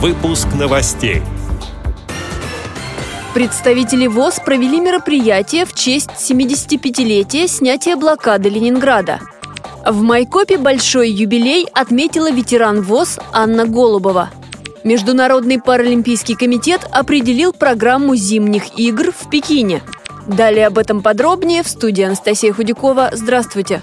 Выпуск новостей. Представители ВОЗ провели мероприятие в честь 75-летия снятия блокады Ленинграда. В Майкопе большой юбилей отметила ветеран ВОЗ Анна Голубова. Международный паралимпийский комитет определил программу зимних игр в Пекине. Далее об этом подробнее в студии Анастасия Худякова. Здравствуйте!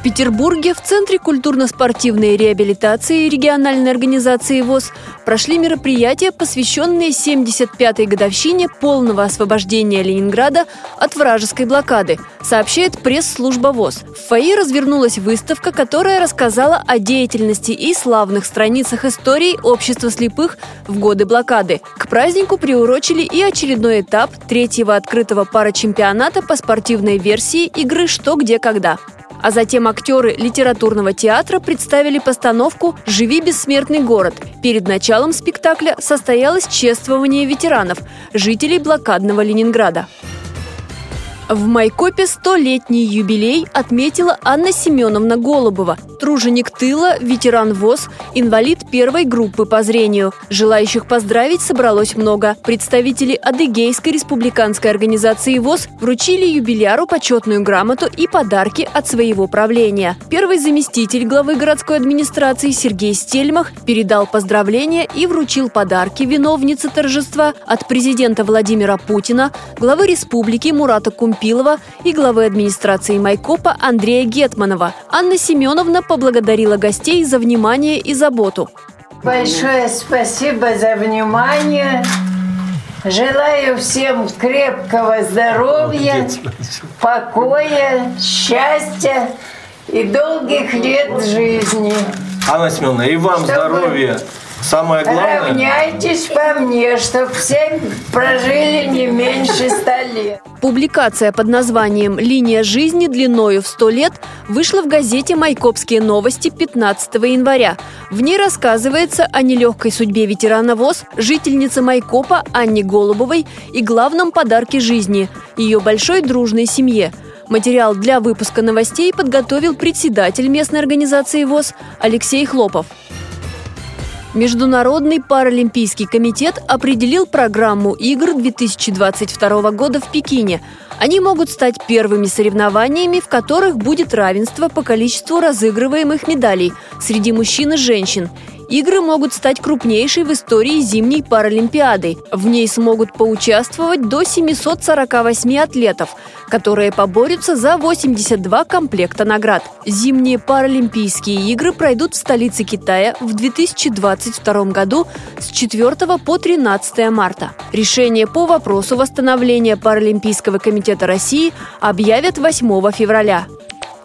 В Петербурге в Центре культурно-спортивной реабилитации региональной организации ВОЗ прошли мероприятия, посвященные 75-й годовщине полного освобождения Ленинграда от вражеской блокады, сообщает пресс-служба ВОЗ. В ФАИ развернулась выставка, которая рассказала о деятельности и славных страницах истории общества слепых в годы блокады. К празднику приурочили и очередной этап третьего открытого парачемпионата по спортивной версии игры «Что, где, когда». А затем актеры литературного театра представили постановку «Живи бессмертный город». Перед началом спектакля состоялось чествование ветеранов, жителей блокадного Ленинграда. В Майкопе столетний юбилей отметила Анна Семеновна Голубова, труженик тыла, ветеран ВОЗ, инвалид первой группы по зрению. Желающих поздравить собралось много. Представители Адыгейской республиканской организации ВОЗ вручили юбиляру почетную грамоту и подарки от своего правления. Первый заместитель главы городской администрации Сергей Стельмах передал поздравления и вручил подарки виновнице торжества от президента Владимира Путина, главы республики Мурата Кумпи Пилова и главы администрации Майкопа Андрея Гетманова. Анна Семеновна поблагодарила гостей за внимание и заботу. Большое спасибо за внимание. Желаю всем крепкого здоровья, покоя, счастья и долгих лет жизни. Анна Семеновна, и вам Чтобы... здоровья, Самое главное... Равняйтесь по мне, чтобы все прожили не меньше ста лет. Публикация под названием «Линия жизни длиною в сто лет» вышла в газете «Майкопские новости» 15 января. В ней рассказывается о нелегкой судьбе ветерана ВОЗ, жительницы Майкопа Анне Голубовой и главном подарке жизни – ее большой дружной семье – Материал для выпуска новостей подготовил председатель местной организации ВОЗ Алексей Хлопов. Международный паралимпийский комитет определил программу игр 2022 года в Пекине. Они могут стать первыми соревнованиями, в которых будет равенство по количеству разыгрываемых медалей среди мужчин и женщин Игры могут стать крупнейшей в истории зимней паралимпиадой. В ней смогут поучаствовать до 748 атлетов, которые поборются за 82 комплекта наград. Зимние паралимпийские игры пройдут в столице Китая в 2022 году с 4 по 13 марта. Решение по вопросу восстановления Паралимпийского комитета России объявят 8 февраля.